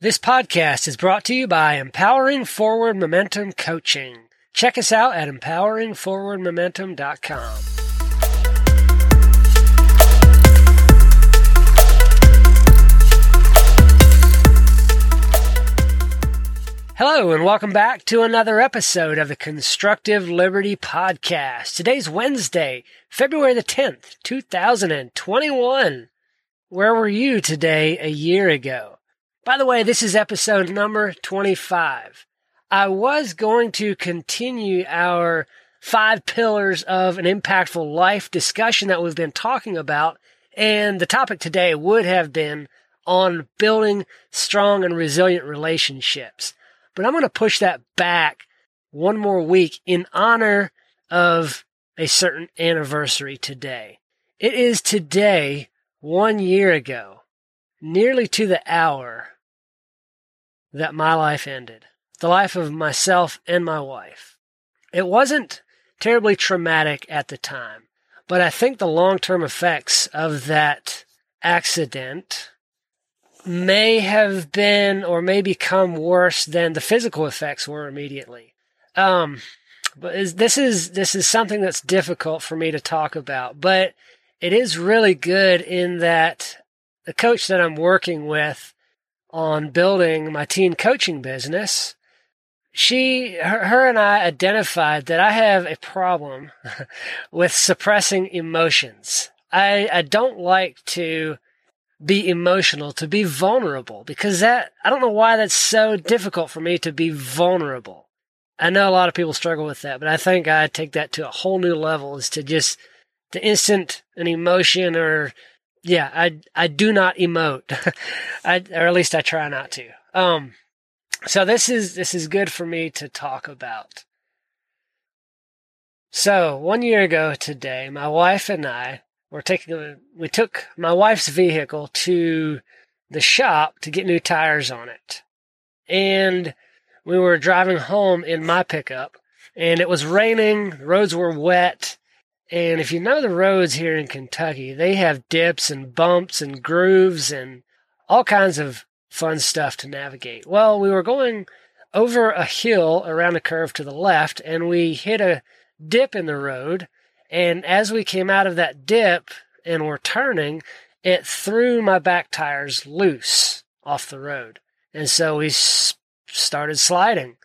This podcast is brought to you by Empowering Forward Momentum Coaching. Check us out at empoweringforwardmomentum.com. Hello, and welcome back to another episode of the Constructive Liberty Podcast. Today's Wednesday, February the 10th, 2021. Where were you today a year ago? By the way, this is episode number 25. I was going to continue our five pillars of an impactful life discussion that we've been talking about, and the topic today would have been on building strong and resilient relationships. But I'm going to push that back one more week in honor of a certain anniversary today. It is today, one year ago, nearly to the hour, that my life ended. The life of myself and my wife. It wasn't terribly traumatic at the time, but I think the long term effects of that accident may have been or may become worse than the physical effects were immediately. Um, but is, this is this is something that's difficult for me to talk about, but it is really good in that the coach that I'm working with on building my teen coaching business, she, her, her and I identified that I have a problem with suppressing emotions. I, I don't like to be emotional, to be vulnerable, because that, I don't know why that's so difficult for me to be vulnerable. I know a lot of people struggle with that, but I think I take that to a whole new level is to just, the instant an emotion or, yeah, I, I do not emote. I, or at least I try not to. Um, so this is, this is good for me to talk about. So one year ago today, my wife and I were taking we took my wife's vehicle to the shop to get new tires on it. And we were driving home in my pickup and it was raining, the roads were wet. And if you know the roads here in Kentucky, they have dips and bumps and grooves and all kinds of fun stuff to navigate. Well, we were going over a hill around a curve to the left and we hit a dip in the road and as we came out of that dip and were turning, it threw my back tires loose off the road. And so we started sliding.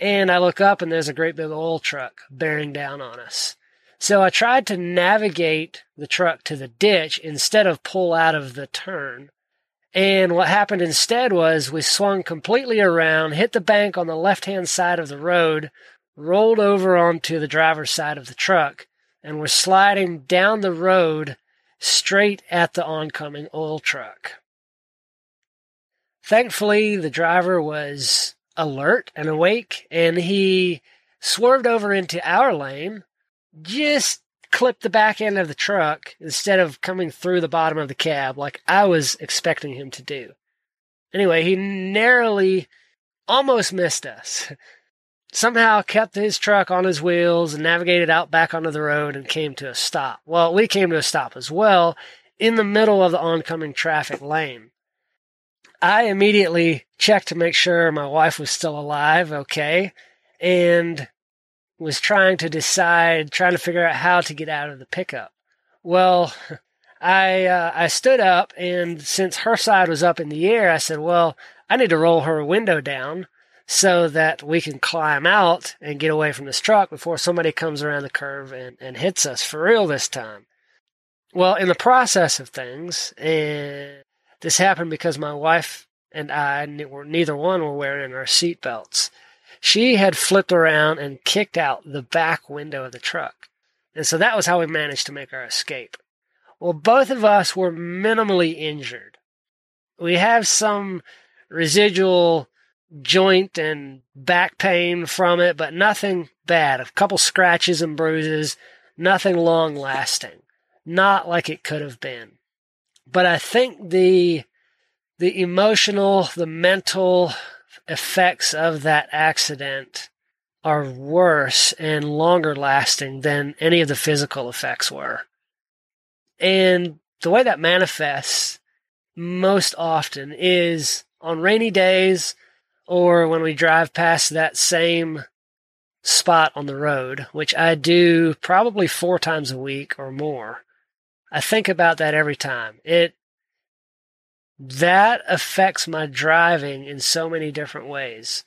And I look up and there's a great big oil truck bearing down on us. So I tried to navigate the truck to the ditch instead of pull out of the turn. And what happened instead was we swung completely around, hit the bank on the left hand side of the road, rolled over onto the driver's side of the truck, and we're sliding down the road straight at the oncoming oil truck. Thankfully, the driver was alert and awake, and he swerved over into our lane, just clipped the back end of the truck instead of coming through the bottom of the cab like I was expecting him to do. Anyway, he narrowly almost missed us. somehow kept his truck on his wheels and navigated out back onto the road and came to a stop. Well, we came to a stop as well in the middle of the oncoming traffic lane. I immediately checked to make sure my wife was still alive, okay, and was trying to decide, trying to figure out how to get out of the pickup. Well, I uh, I stood up, and since her side was up in the air, I said, "Well, I need to roll her window down." so that we can climb out and get away from this truck before somebody comes around the curve and, and hits us for real this time. Well, in the process of things, and this happened because my wife and I were neither one were wearing our seat belts. She had flipped around and kicked out the back window of the truck. And so that was how we managed to make our escape. Well, both of us were minimally injured. We have some residual joint and back pain from it, but nothing bad. A couple scratches and bruises, nothing long lasting. Not like it could have been. But I think the the emotional, the mental effects of that accident are worse and longer lasting than any of the physical effects were. And the way that manifests most often is on rainy days or when we drive past that same spot on the road, which I do probably four times a week or more. I think about that every time. It that affects my driving in so many different ways.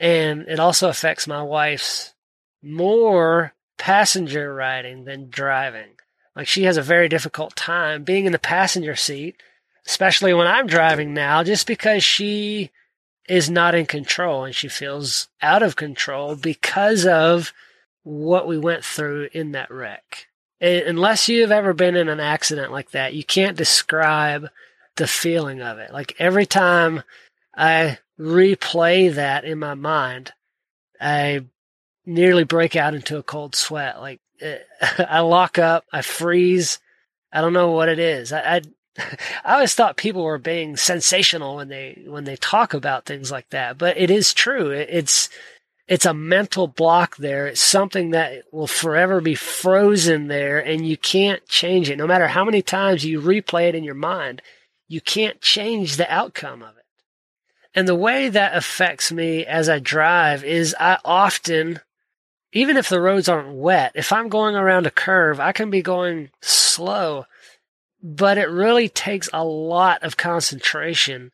And it also affects my wife's more passenger riding than driving. Like she has a very difficult time being in the passenger seat, especially when I'm driving now, just because she is not in control and she feels out of control because of what we went through in that wreck. Unless you've ever been in an accident like that, you can't describe the feeling of it. Like every time I replay that in my mind, I nearly break out into a cold sweat. Like I lock up, I freeze. I don't know what it is. I, I I always thought people were being sensational when they when they talk about things like that, but it is true. It's it's a mental block there. It's something that will forever be frozen there, and you can't change it. No matter how many times you replay it in your mind, you can't change the outcome of it. And the way that affects me as I drive is I often, even if the roads aren't wet, if I'm going around a curve, I can be going slow but it really takes a lot of concentration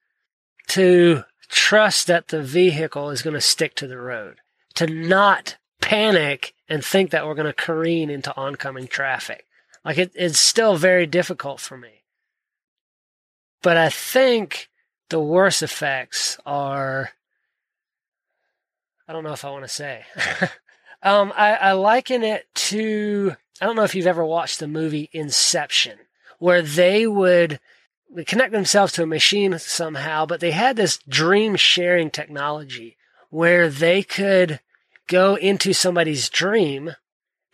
to trust that the vehicle is going to stick to the road, to not panic and think that we're going to careen into oncoming traffic. Like it, it's still very difficult for me. But I think the worst effects are, I don't know if I want to say. um, I, I liken it to, I don't know if you've ever watched the movie Inception where they would connect themselves to a machine somehow, but they had this dream sharing technology where they could go into somebody's dream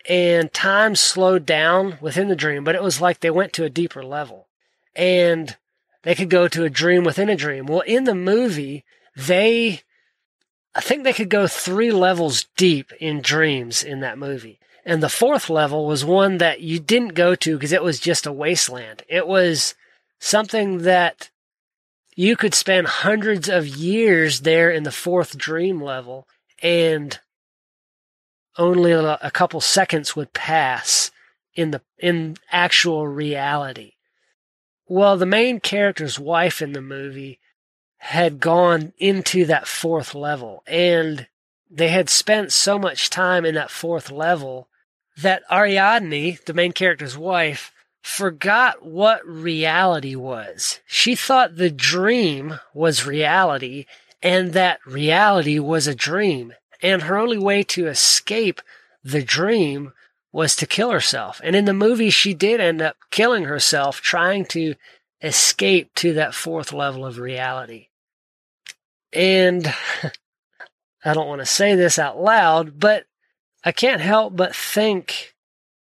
and time slowed down within the dream, but it was like they went to a deeper level and they could go to a dream within a dream. Well, in the movie, they, I think they could go three levels deep in dreams in that movie. And the fourth level was one that you didn't go to because it was just a wasteland. It was something that you could spend hundreds of years there in the fourth dream level and only a couple seconds would pass in the in actual reality. Well, the main character's wife in the movie had gone into that fourth level and they had spent so much time in that fourth level that Ariadne, the main character's wife, forgot what reality was. She thought the dream was reality and that reality was a dream. And her only way to escape the dream was to kill herself. And in the movie, she did end up killing herself trying to escape to that fourth level of reality. And I don't want to say this out loud, but I can't help but think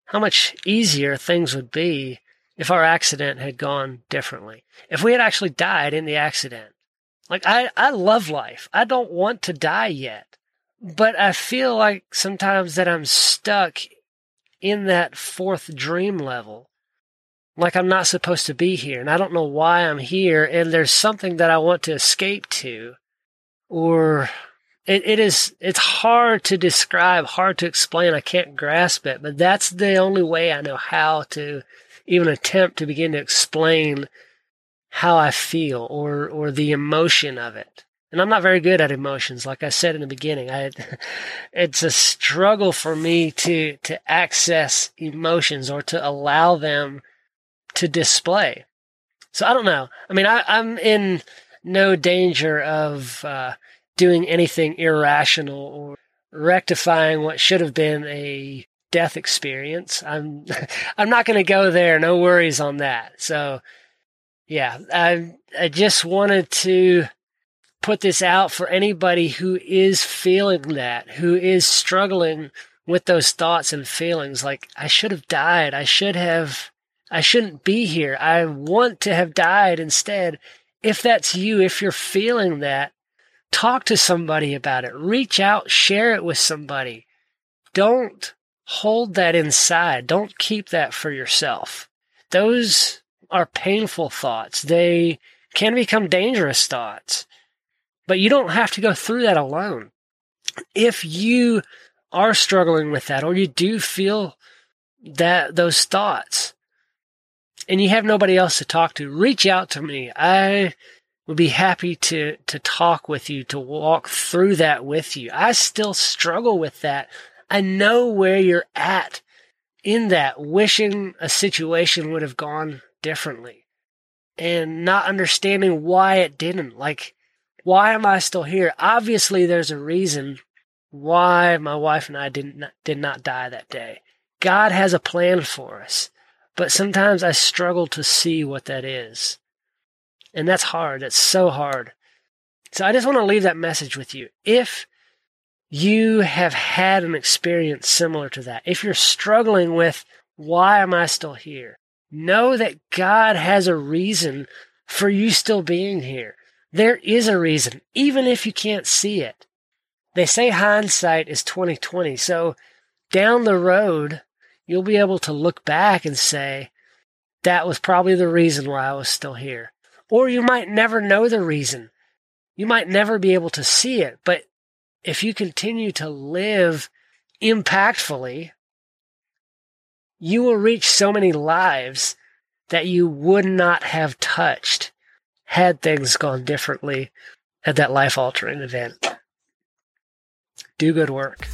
how much easier things would be if our accident had gone differently. If we had actually died in the accident. Like, I, I love life. I don't want to die yet. But I feel like sometimes that I'm stuck in that fourth dream level. Like I'm not supposed to be here and I don't know why I'm here and there's something that I want to escape to or it, it is it's hard to describe, hard to explain. I can't grasp it, but that's the only way I know how to even attempt to begin to explain how I feel or or the emotion of it. And I'm not very good at emotions, like I said in the beginning. I it's a struggle for me to to access emotions or to allow them to display. So I don't know. I mean, I, I'm in no danger of uh, doing anything irrational or rectifying what should have been a death experience. I'm I'm not going to go there. No worries on that. So yeah, I I just wanted to put this out for anybody who is feeling that, who is struggling with those thoughts and feelings like I should have died. I should have I shouldn't be here. I want to have died instead. If that's you, if you're feeling that, Talk to somebody about it. Reach out, share it with somebody. Don't hold that inside. Don't keep that for yourself. Those are painful thoughts. They can become dangerous thoughts. But you don't have to go through that alone. If you are struggling with that or you do feel that those thoughts and you have nobody else to talk to, reach out to me. I would be happy to to talk with you, to walk through that with you. I still struggle with that. I know where you're at in that, wishing a situation would have gone differently and not understanding why it didn't. Like, why am I still here? Obviously, there's a reason why my wife and I didn't did not die that day. God has a plan for us, but sometimes I struggle to see what that is. And that's hard. That's so hard. So I just want to leave that message with you. If you have had an experience similar to that, if you're struggling with, why am I still here? Know that God has a reason for you still being here. There is a reason, even if you can't see it. They say hindsight is 2020. So down the road, you'll be able to look back and say, that was probably the reason why I was still here. Or you might never know the reason. You might never be able to see it, but if you continue to live impactfully, you will reach so many lives that you would not have touched had things gone differently at that life altering event. Do good work.